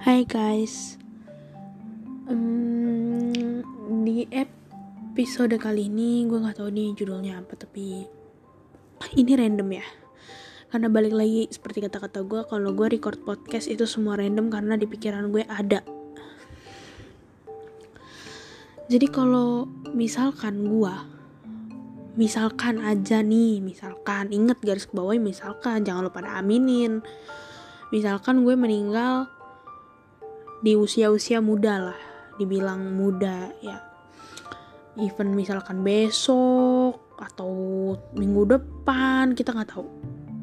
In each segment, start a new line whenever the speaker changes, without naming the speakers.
Hai guys, um, di episode kali ini gue nggak tahu nih judulnya apa tapi ini random ya. Karena balik lagi seperti kata-kata gue kalau gue record podcast itu semua random karena di pikiran gue ada. Jadi kalau misalkan gue, misalkan aja nih, misalkan inget garis ke bawah misalkan jangan lupa aminin. Misalkan gue meninggal di usia-usia muda lah dibilang muda ya. Even misalkan besok atau minggu depan kita nggak tahu.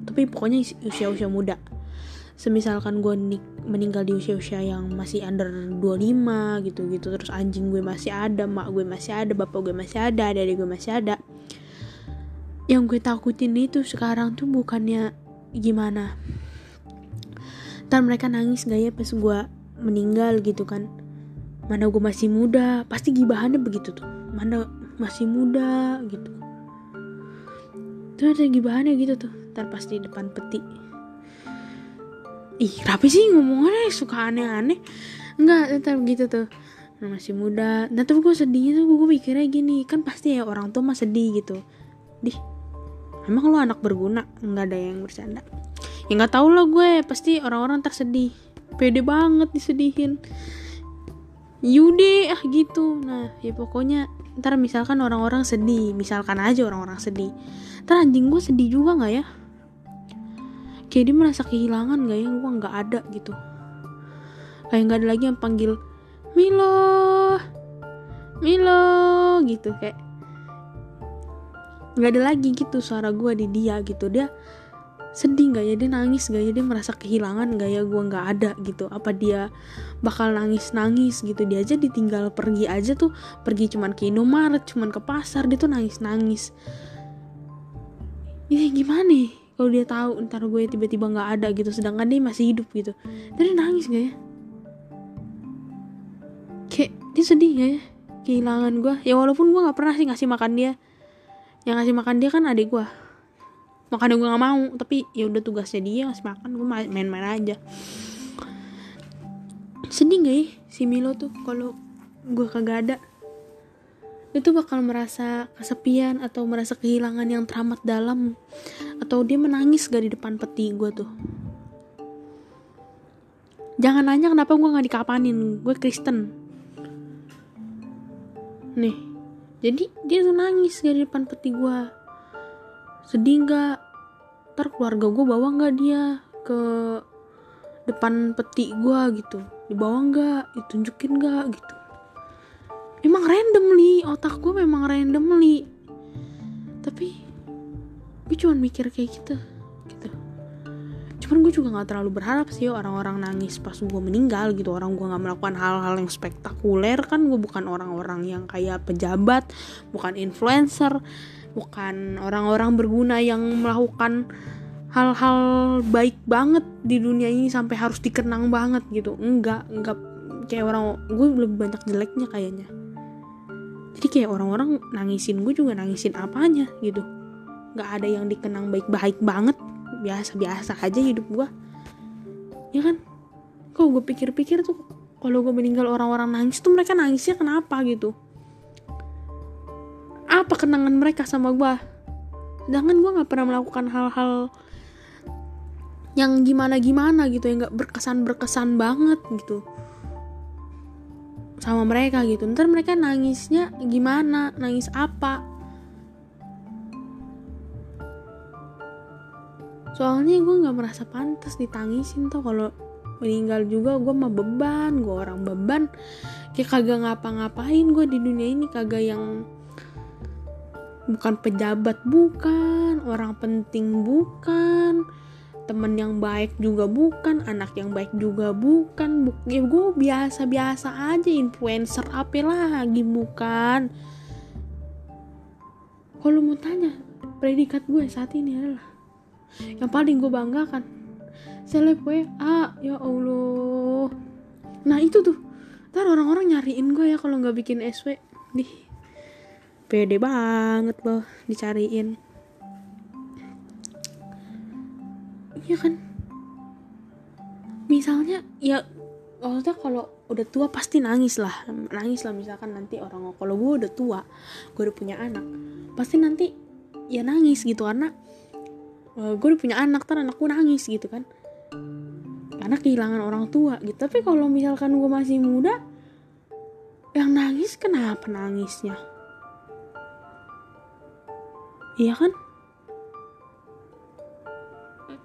Tapi pokoknya usia-usia muda. Semisalkan gue meninggal di usia-usia yang masih under 25 gitu gitu terus anjing gue masih ada mak gue masih ada bapak gue masih ada adik gue masih ada. Yang gue takutin itu sekarang tuh bukannya gimana? Ntar mereka nangis gak ya pas gue meninggal gitu kan. Mana gue masih muda pasti gibahannya begitu tuh. Mana masih muda gitu. Tuh ada gibahannya gitu tuh ntar pasti depan peti. Ih rapi sih ngomongnya suka aneh-aneh? Enggak ntar begitu tuh. Masih muda. Nah tuh gue sedih tuh gue mikirnya gini kan pasti ya orang tua mah sedih gitu. Dih emang lo anak berguna? Nggak ada yang bercanda. Ya nggak tau lah gue pasti orang-orang tersedih pede banget disedihin. Yude ah gitu. Nah ya pokoknya ntar misalkan orang-orang sedih misalkan aja orang-orang sedih. Ntar anjing gue sedih juga nggak ya? Kayak dia merasa kehilangan gak ya? Gue nggak ada gitu. Kayak nggak ada lagi yang panggil Milo Milo gitu kayak nggak ada lagi gitu suara gue di dia gitu. Dia sedih gak ya? Dia nangis gak ya? Dia merasa kehilangan gak ya? Gue nggak ada gitu. Apa dia bakal nangis nangis gitu? Dia aja ditinggal pergi aja tuh. Pergi cuman ke Indomaret cuman ke pasar dia tuh nangis nangis ini gimana nih kalau dia tahu ntar gue tiba-tiba nggak ada gitu sedangkan dia masih hidup gitu. Dia nangis gak ya? Kayak dia sedih gak ya? Kehilangan gue ya walaupun gue nggak pernah sih ngasih makan dia. Yang ngasih makan dia kan adik gue makanya gue nggak mau tapi ya udah tugasnya dia ngasih makan gue main-main aja. Sedih gak ya si Milo tuh kalau gue kagak ada? Itu bakal merasa kesepian atau merasa kehilangan yang teramat dalam atau dia menangis gak di depan peti gue tuh? Jangan nanya kenapa gue nggak dikapanin gue Kristen. Nih jadi dia nangis gak di depan peti gue sedih nggak? Ntar keluarga gue bawa nggak dia ke depan peti gue gitu? Dibawa nggak? Ditunjukin nggak gitu? Emang randomly otak gue memang randomly. Tapi gue cuma mikir kayak gitu gitu. Cuman gue juga nggak terlalu berharap sih orang-orang nangis pas gue meninggal gitu. Orang gue nggak melakukan hal-hal yang spektakuler. Kan gue bukan orang-orang yang kayak pejabat bukan influencer bukan orang-orang berguna yang melakukan hal-hal baik banget di dunia ini sampai harus dikenang banget gitu. Enggak enggak. Kayak orang gue lebih banyak jeleknya kayaknya. Jadi kayak orang-orang nangisin gue juga nangisin apanya gitu. Nggak ada yang dikenang baik-baik banget. Biasa-biasa aja hidup gue. Ya kan? Kok gue pikir-pikir tuh kalau gue meninggal orang-orang nangis tuh mereka nangisnya kenapa gitu apa kenangan mereka sama gue sedangkan gue nggak pernah melakukan hal-hal yang gimana-gimana gitu yang nggak berkesan-berkesan banget gitu sama mereka gitu. Ntar mereka nangisnya gimana? Nangis apa? Soalnya gue nggak merasa pantas ditangisin tuh. Kalau meninggal juga gue mah beban gue orang beban. Kayak kagak ngapa-ngapain gue di dunia ini kagak yang bukan pejabat bukan. Orang penting bukan. Temen yang baik juga bukan. Anak yang baik juga bukan. Buk ya gue biasa-biasa aja influencer apa lagi bukan. Kalau mau tanya predikat gue saat ini adalah yang paling gue banggakan seleb gue ah ya allah. Nah itu tuh. Ntar orang-orang nyariin gue ya kalau nggak bikin SW nih pede banget loh dicariin. Iya kan? Misalnya ya maksudnya kalau udah tua pasti nangis lah. Nangis lah misalkan nanti orang kalau gue udah tua gue udah punya anak pasti nanti ya nangis gitu karena uh, gue udah punya anak kan anakku nangis gitu kan. Karena kehilangan orang tua gitu. Tapi kalau misalkan gue masih muda yang nangis kenapa nangisnya iya kan?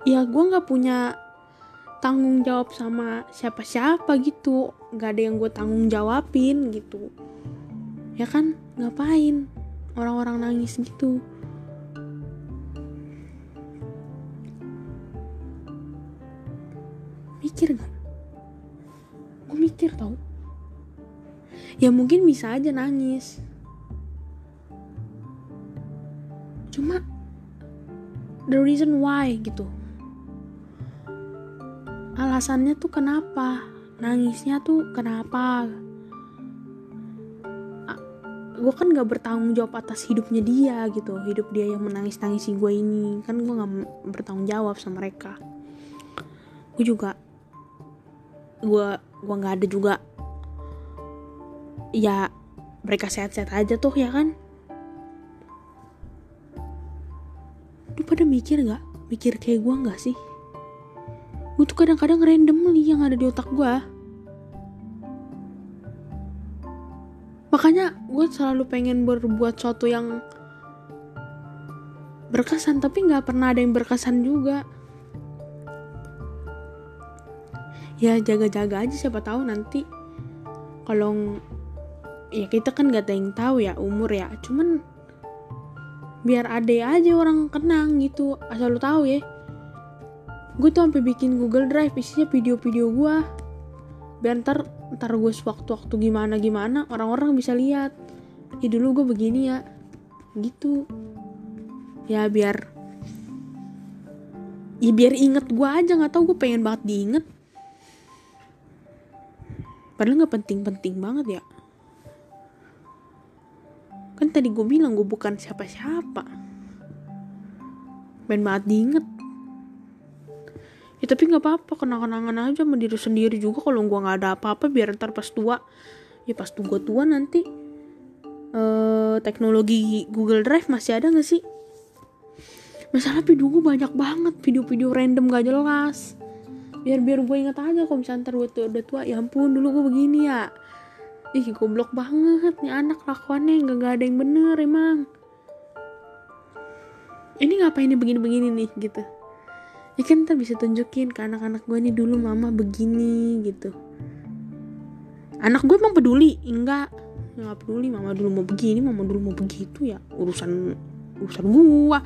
Ya gue nggak punya tanggung jawab sama siapa-siapa gitu. Nggak ada yang gue tanggung jawabin gitu. Ya kan? Ngapain orang-orang nangis gitu? Mikir gak? gue mikir tau. Ya mungkin bisa aja nangis the reason why gitu. Alasannya tuh kenapa? Nangisnya tuh kenapa? Gue kan gak bertanggung jawab atas hidupnya dia gitu. Hidup dia yang menangis nangisi gue ini. Kan gue gak bertanggung jawab sama mereka. Gue juga gue gue nggak ada juga ya mereka sehat-sehat aja tuh ya kan lu pada mikir nggak? Mikir kayak gue nggak sih? Gue tuh kadang-kadang random nih yang ada di otak gue makanya gue selalu pengen berbuat sesuatu yang berkesan tapi nggak pernah ada yang berkesan juga. Ya jaga-jaga aja siapa tahu nanti kalau ya kita kan gak ada yang tahu ya umur ya. Cuman biar ade aja orang kenang gitu asal lu tahu ya. Gue tuh sampai bikin Google Drive isinya video-video gue biar ntar ntar gue sewaktu-waktu gimana gimana orang-orang bisa lihat. Ya dulu gue begini ya. Gitu. Ya biar ya biar inget gue aja nggak tau gue pengen banget diinget. Padahal nggak penting-penting banget ya kan tadi gue bilang gue bukan siapa-siapa. Pengen banget diinget. Ya tapi nggak apa-apa kenang-kenangan aja sama diri sendiri juga. Kalau gue nggak ada apa-apa biar ntar pas tua. Ya pas tua tua nanti. Uh, teknologi Google Drive masih ada nggak sih? Masalah video gue banyak banget. Video-video random gak jelas. Biar biar gue inget aja kalau misalnya ntar gue udah tua ya ampun dulu gue begini ya ih goblok banget nih anak lakuannya nggak gak ada yang bener emang. Ini ngapain nih begini-begini nih gitu. Ya kan ntar bisa tunjukin ke anak-anak gue nih dulu mama begini gitu. Anak gue emang peduli enggak. Nggak peduli mama dulu mau begini mama dulu mau begitu ya. Urusan urusan gue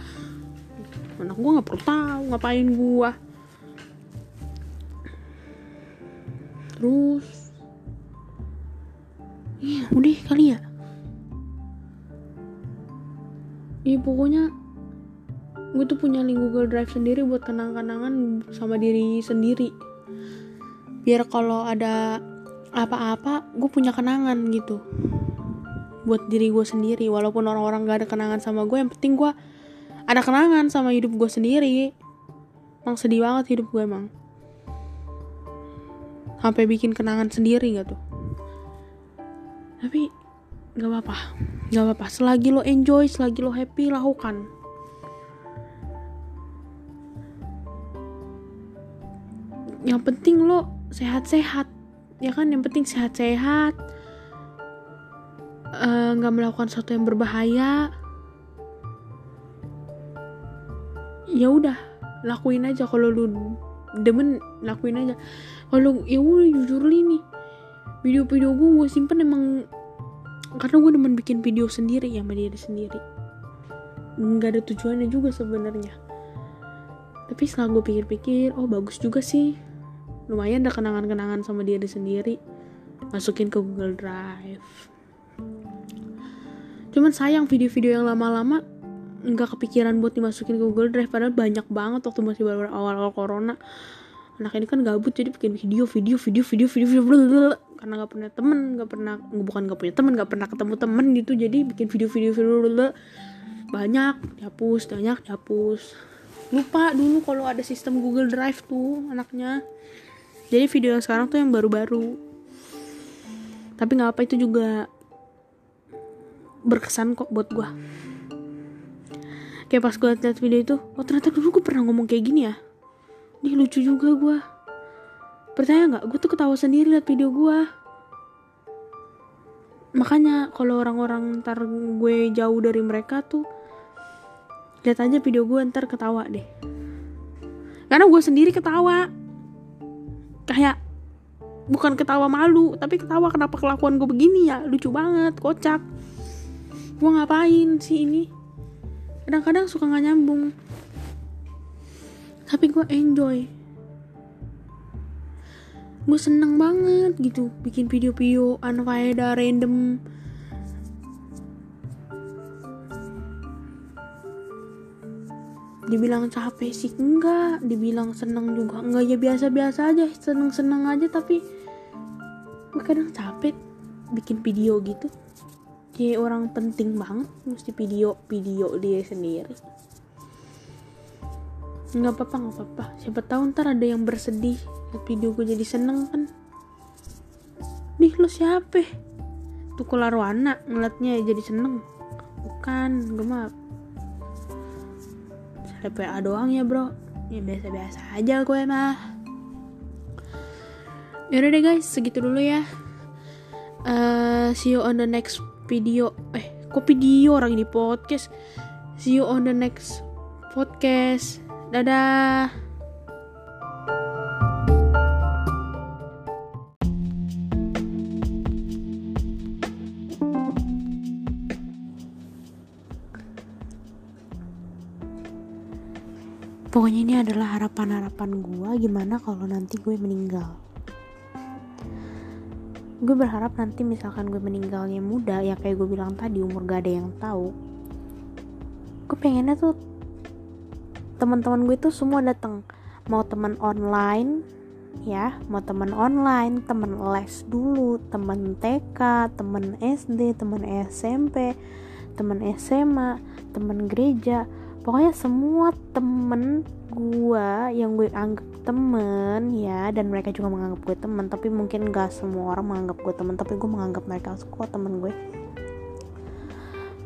anak gue nggak perlu tahu ngapain gue terus iya udah kali ya. Iya pokoknya gue tuh punya link Google Drive sendiri buat kenang-kenangan sama diri sendiri. Biar kalau ada apa-apa gue punya kenangan gitu. Buat diri gue sendiri walaupun orang-orang gak ada kenangan sama gue yang penting gue ada kenangan sama hidup gue sendiri. Emang sedih banget hidup gue emang. Sampai bikin kenangan sendiri gak tuh tapi gak apa-apa. Gak apa-apa. Selagi lo enjoy selagi lo happy lakukan. Yang penting lo sehat-sehat. Ya kan? Yang penting sehat-sehat. Eh, nggak -sehat. melakukan sesuatu yang berbahaya. Ya udah lakuin aja. Kalau lu demen lakuin aja. Kalau ya udah jujur nih video-video gue gue simpen emang karena gue demen bikin video sendiri ya sama diri sendiri. Nggak ada tujuannya juga sebenarnya. Tapi setelah gue pikir-pikir oh bagus juga sih. Lumayan ada kenangan-kenangan sama diri sendiri. Masukin ke Google Drive. Cuman sayang video-video yang lama-lama nggak kepikiran buat dimasukin ke Google Drive padahal banyak banget waktu masih baru awal-awal corona. Anak ini kan gabut jadi bikin video video video video video video, video karena nggak pernah temen nggak pernah bukan nggak punya temen nggak pernah ketemu temen gitu. Jadi bikin video video video banyak dihapus banyak dihapus. Lupa dulu kalau ada sistem Google Drive tuh anaknya. Jadi video yang sekarang tuh yang baru-baru. Tapi nggak apa itu juga berkesan kok buat gue kayak pas gue liat video itu oh ternyata dulu gue pernah ngomong kayak gini ya? Nih lucu juga gue percaya nggak? Gue tuh ketawa sendiri liat video gue makanya kalau orang-orang ntar gue jauh dari mereka tuh lihat aja video gue ntar ketawa deh. Karena gue sendiri ketawa. Kayak bukan ketawa malu tapi ketawa kenapa kelakuan gue begini ya? Lucu banget kocak. Gue ngapain sih ini? Kadang-kadang suka nggak nyambung. Tapi gue enjoy gue seneng banget gitu bikin video-video unfaedah random. Dibilang capek sih enggak dibilang seneng juga enggak. Ya biasa-biasa aja seneng-seneng aja tapi gue kadang capek bikin video gitu. Kayak orang penting banget mesti video video dia sendiri nggak apa-apa nggak apa-apa. Siapa tahu ntar ada yang bersedih. Lihat video gue jadi seneng kan? Nih lo siapa? Tuh kelar warna ngeliatnya jadi seneng. Bukan gue mah PA doang ya bro. Ya biasa-biasa aja gue mah. Yaudah deh guys. Segitu dulu ya. Uh, see you on the next video. Eh kok video orang ini podcast? See you on the next podcast dadah Pokoknya ini adalah harapan-harapan gue gimana kalau nanti gue meninggal. Gue berharap nanti misalkan gue meninggalnya muda, ya kayak gue bilang tadi umur gak ada yang tahu. Gue pengennya tuh teman-teman gue tuh semua datang, mau teman online, ya, mau teman online, teman les dulu, teman TK, teman SD, teman SMP, teman SMA, teman gereja, pokoknya semua temen gue yang gue anggap temen ya. Dan mereka juga menganggap gue temen tapi mungkin gak semua orang menganggap gue temen tapi gue menganggap mereka semua temen gue.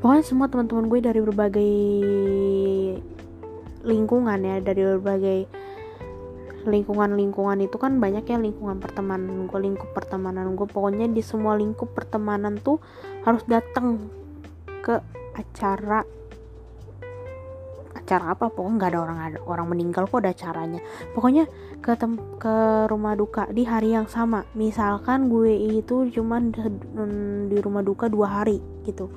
Pokoknya semua teman-teman gue dari berbagai lingkungan ya dari berbagai lingkungan-lingkungan itu kan banyak ya lingkungan pertemanan gue lingkup pertemanan gue pokoknya di semua lingkup pertemanan tuh harus datang ke acara acara apa? Pokoknya nggak ada orang ada orang meninggal kok ada caranya pokoknya ke tem ke rumah duka di hari yang sama. Misalkan gue itu cuman di rumah duka dua hari gitu.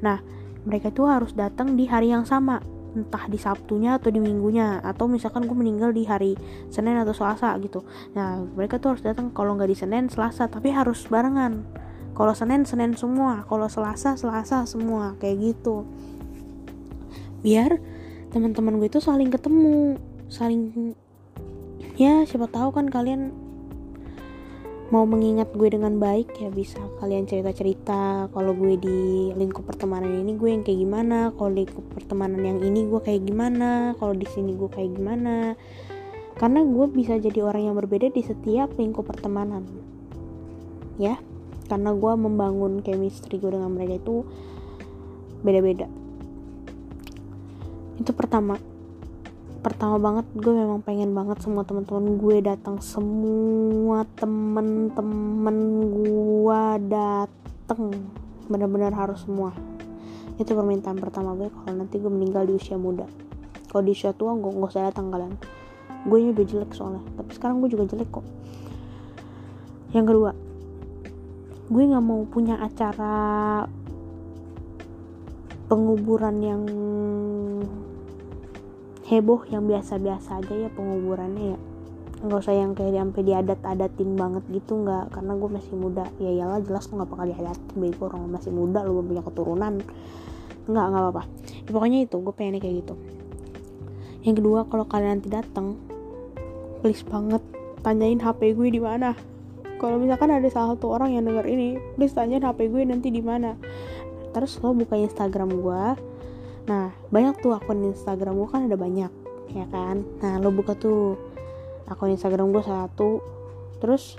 Nah mereka itu harus datang di hari yang sama entah di Sabtunya atau di Minggunya atau misalkan gue meninggal di hari Senin atau Selasa gitu. Nah mereka tuh harus datang kalau nggak di Senin Selasa tapi harus barengan. Kalau Senin Senin semua kalau Selasa Selasa semua kayak gitu. Biar teman-teman gue itu saling ketemu saling ya siapa tahu kan kalian mau mengingat gue dengan baik ya bisa kalian cerita-cerita kalau gue di lingkup pertemanan ini gue yang kayak gimana kalau lingkup pertemanan yang ini gue kayak gimana kalau di sini gue kayak gimana. Karena gue bisa jadi orang yang berbeda di setiap lingkup pertemanan ya. Karena gue membangun chemistry gue dengan mereka itu beda-beda. Itu pertama pertama banget gue memang pengen banget semua teman-teman gue datang. Semua temen-temen gue datang benar-benar harus semua. Itu permintaan pertama gue kalau nanti gue meninggal di usia muda. Kalau di usia tua gue nggak usah datang kalian. Gue ini udah jelek soalnya tapi sekarang gue juga jelek kok. Yang kedua gue nggak mau punya acara penguburan yang heboh yang biasa-biasa aja ya penguburannya ya. Nggak usah yang kayak sampai diadat-adatin banget gitu nggak. Karena gue masih muda. Ya iyalah jelas nggak bakal diadatin. Bego orang masih muda lu belum punya keturunan. Nggak nggak apa-apa. Ya, pokoknya itu gue pengennya kayak gitu. Yang kedua kalau kalian nanti datang please banget tanyain HP gue di mana. Kalau misalkan ada salah satu orang yang denger ini please tanyain HP gue nanti di mana. Terus lo buka Instagram gue nah banyak tuh akun Instagram gue kan ada banyak ya kan? Nah lo buka tuh akun Instagram gue satu terus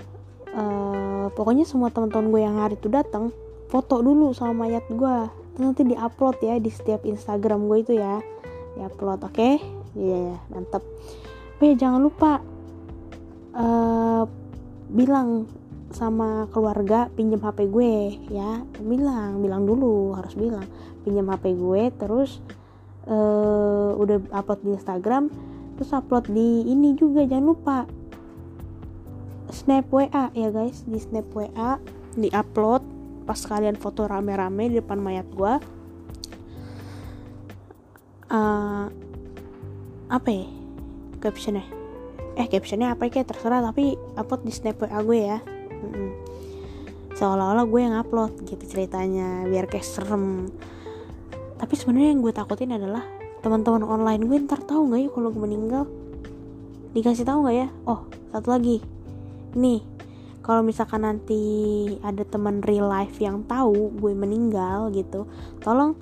uh, pokoknya semua teman-teman gue yang hari itu datang foto dulu sama mayat gue nanti diupload ya di setiap Instagram gue itu ya. Diupload oke? Okay? iya yeah, mantap oh ya jangan lupa uh, bilang sama keluarga pinjam HP gue ya. Bilang bilang dulu harus bilang pinjam HP gue terus uh, udah upload di Instagram terus upload di ini juga jangan lupa. Snap WA ya guys di snap WA di upload pas kalian foto rame-rame di depan mayat gue uh, apa ya captionnya? Eh captionnya apa ya terserah tapi upload di snap WA gue ya seolah-olah gue yang upload gitu ceritanya biar kayak serem. Tapi sebenarnya yang gue takutin adalah teman-teman online gue ntar tahu nggak ya kalau gue meninggal? Dikasih tahu nggak ya? Oh satu lagi. Nih kalau misalkan nanti ada teman real life yang tahu gue meninggal gitu tolong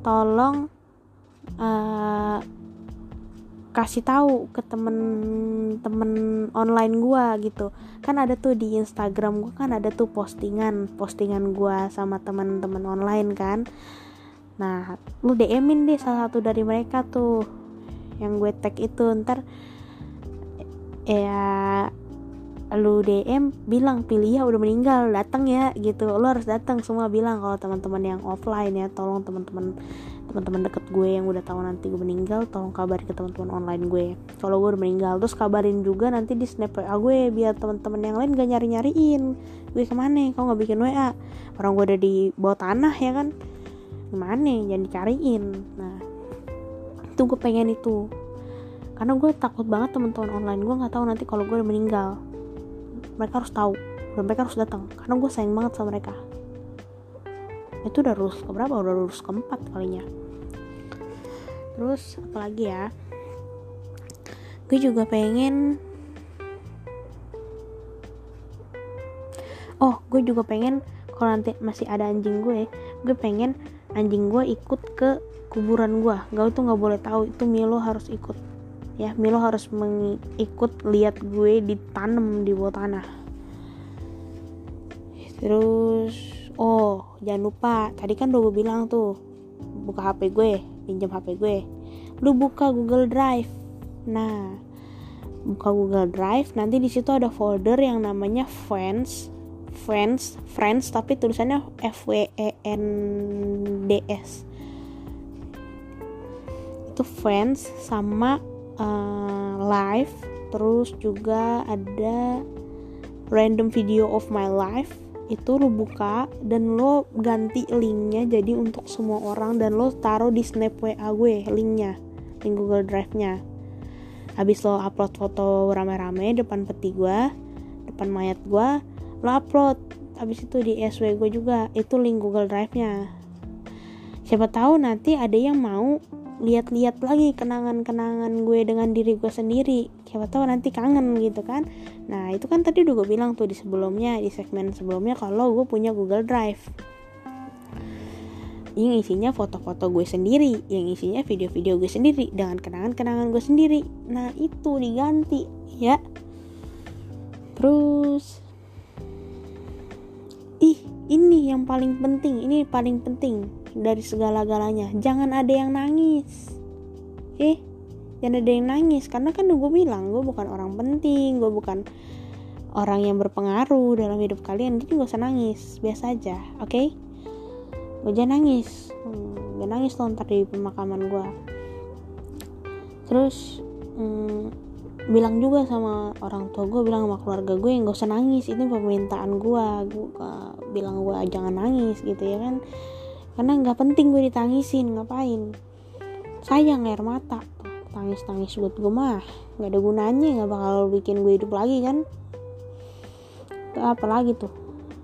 tolong uh, kasih tahu ke temen-temen online gua gitu. Kan ada tuh di Instagram gua kan ada tuh postingan postingan gua sama temen-temen online kan. Nah lu DMin deh salah satu dari mereka tuh yang gue tag itu. Ntar ya lu DM bilang pilih ya udah meninggal datang ya gitu. Lu harus datang semua bilang kalau teman-teman yang offline ya tolong teman-teman teman-teman deket gue yang udah tahu nanti gue meninggal tolong kabarin ke teman-teman online gue. Kalau gue udah meninggal terus kabarin juga nanti di snap WA gue biar teman-teman yang lain gak nyari nyariin gue ke mana kau nggak bikin WA orang gue udah di bawah tanah ya kan? Gimana jangan dicariin. Nah itu gue pengen itu. Karena gue takut banget teman-teman online gue nggak tahu nanti kalau gue udah meninggal mereka harus tahu dan mereka harus datang karena gue sayang banget sama mereka. Itu udah lulus keberapa? Udah lulus keempat kalinya. Terus apalagi ya? Gue juga pengen oh gue juga pengen kalau nanti masih ada anjing gue gue pengen anjing gue ikut ke kuburan gue gak itu nggak boleh tahu. Itu Milo harus ikut ya Milo harus mengikut lihat gue ditanam di bawah tanah. Terus oh jangan lupa tadi kan udah gue bilang tuh buka HP gue pinjam HP gue. Lu buka Google Drive. Nah buka Google Drive nanti di situ ada folder yang namanya friends friends friends tapi tulisannya F W E N D S. Itu friends sama uh, live terus juga ada random video of my life itu lo buka dan lo ganti linknya jadi untuk semua orang dan lo taruh di snap WA gue linknya link Google Drive nya habis lo upload foto rame-rame depan peti gue depan mayat gue lo upload. Habis itu di SW gue juga itu link Google Drive nya siapa tahu nanti ada yang mau lihat-lihat lagi kenangan-kenangan gue dengan diri gue sendiri. Siapa tahu nanti kangen gitu kan. Nah itu kan tadi udah gue bilang tuh di sebelumnya di segmen sebelumnya kalau gue punya Google Drive. Yang isinya foto-foto gue sendiri yang isinya video-video gue sendiri dengan kenangan-kenangan gue sendiri. Nah itu diganti ya. Terus ih ini yang paling penting ini paling penting dari segala-galanya. Jangan ada yang nangis. Eh jangan ada yang nangis. Karena kan gue bilang gue bukan orang penting gue bukan orang yang berpengaruh dalam hidup kalian. Jadi gak usah nangis. Biasa aja oke? Okay? gue jangan nangis. Hmm, jangan nangis loh ntar di pemakaman gue. Terus hmm, bilang juga sama orang tua gue bilang sama keluarga gue gak usah nangis. Ini permintaan gue. Gue bilang gue jangan nangis gitu ya kan karena nggak penting gue ditangisin ngapain? Sayang air mata. Tuh tangis tangis buat gue mah nggak ada gunanya nggak bakal bikin gue hidup lagi kan? Apa lagi tuh?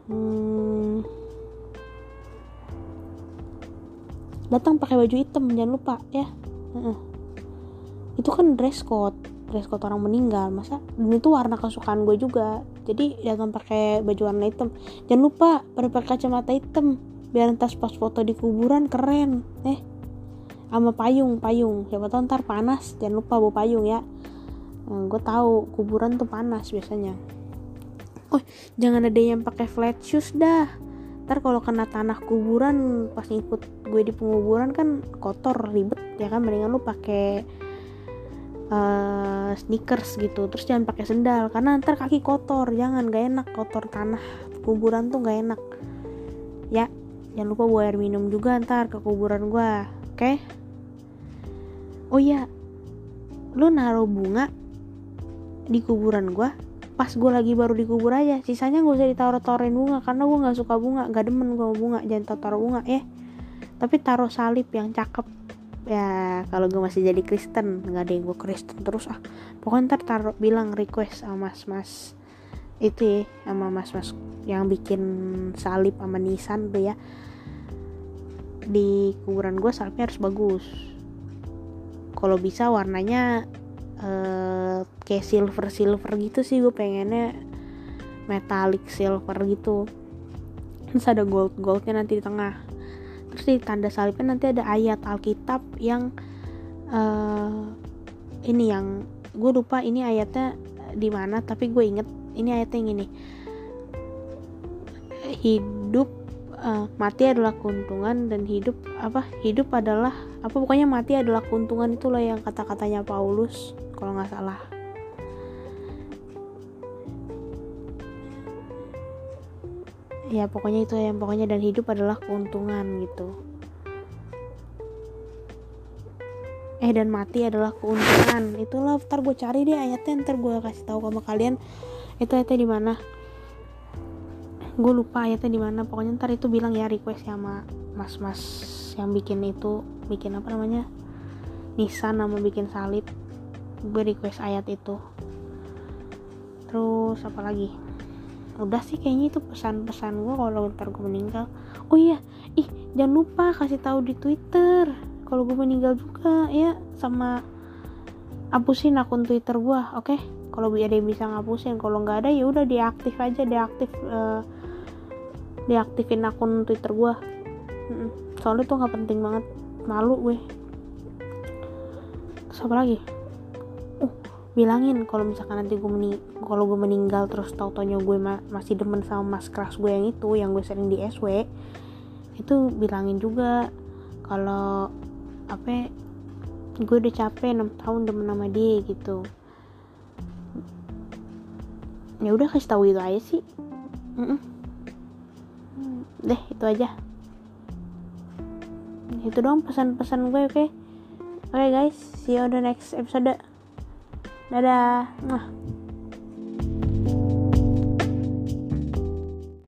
Hmm, datang pakai baju hitam jangan lupa ya. Uh-uh. itu kan dress code dress code orang meninggal. Masa dan itu warna kesukaan gue juga. Jadi datang pakai baju warna hitam. Jangan lupa pakai kacamata hitam biar entas pas foto di kuburan keren. Eh sama payung payung. Siapa tahu ntar panas. Jangan lupa bawa payung ya. Nah, gue tahu kuburan tuh panas biasanya. Oh jangan ada yang pakai flat shoes dah. Ntar kalau kena tanah kuburan pas ngikut gue di penguburan kan kotor ribet ya kan? Mendingan lu pakai uh, sneakers gitu. Terus jangan pakai sendal karena ntar kaki kotor. Jangan gak enak kotor tanah kuburan tuh gak enak. Ya jangan lupa bawa air minum juga ntar ke kuburan gue oke? Okay? oh iya lu naruh bunga di kuburan gue pas gue lagi baru dikubur aja. Sisanya gak usah ditaruh-taruhin bunga karena gue nggak suka bunga. Gak demen gue bunga jangan taruh bunga ya. Tapi taruh salib yang cakep. Ya kalau gue masih jadi Kristen nggak ada yang gue Kristen terus ah. Pokoknya ntar taruh bilang request sama mas mas itu ya sama mas mas yang bikin salib sama nisan tuh ya di kuburan gue salibnya harus bagus. Kalau bisa warnanya uh, kayak silver silver gitu sih gue pengennya. Metallic silver gitu. Terus ada gold goldnya nanti di tengah. Terus di tanda salibnya nanti ada ayat alkitab yang uh, ini yang gue lupa ini ayatnya di mana tapi gue inget ini ayatnya yang ini. Hidup uh, mati adalah keuntungan dan hidup apa hidup adalah apa pokoknya mati adalah keuntungan itulah yang kata-katanya Paulus kalau nggak salah. Ya pokoknya itu yang pokoknya dan hidup adalah keuntungan gitu. Eh dan mati adalah keuntungan. Itulah ntar gue cari deh ayatnya ntar gue kasih tahu sama kalian. Itu ayatnya di mana gue lupa ayatnya di mana. Pokoknya ntar itu bilang ya request sama mas-mas yang bikin itu. Bikin apa namanya? Nisan nama bikin salib. Gue request ayat itu. Terus apa lagi? Udah sih kayaknya itu pesan-pesan gue kalau ntar gue meninggal. Oh iya ih jangan lupa kasih tahu di twitter kalau gue meninggal juga ya sama hapusin akun twitter gue oke? Okay? kalau ada yang bisa ngapusin kalau nggak ada ya udah diaktif aja diaktif uh, diaktifin akun twitter gue soalnya tuh nggak penting banget. Malu gue. Terus apa lagi? Bilangin kalau misalkan nanti gue mening kalau gue meninggal terus tau taunya gue ma masih demen sama mas keras gue yang itu yang gue sering di SW itu bilangin juga kalau apa gue udah capek 6 tahun demen sama dia gitu. Ya udah kasih tahu itu aja sih. Mm -mm. Deh itu aja itu dong pesan-pesan gue oke okay? oke okay, guys see you on the next episode Dadah.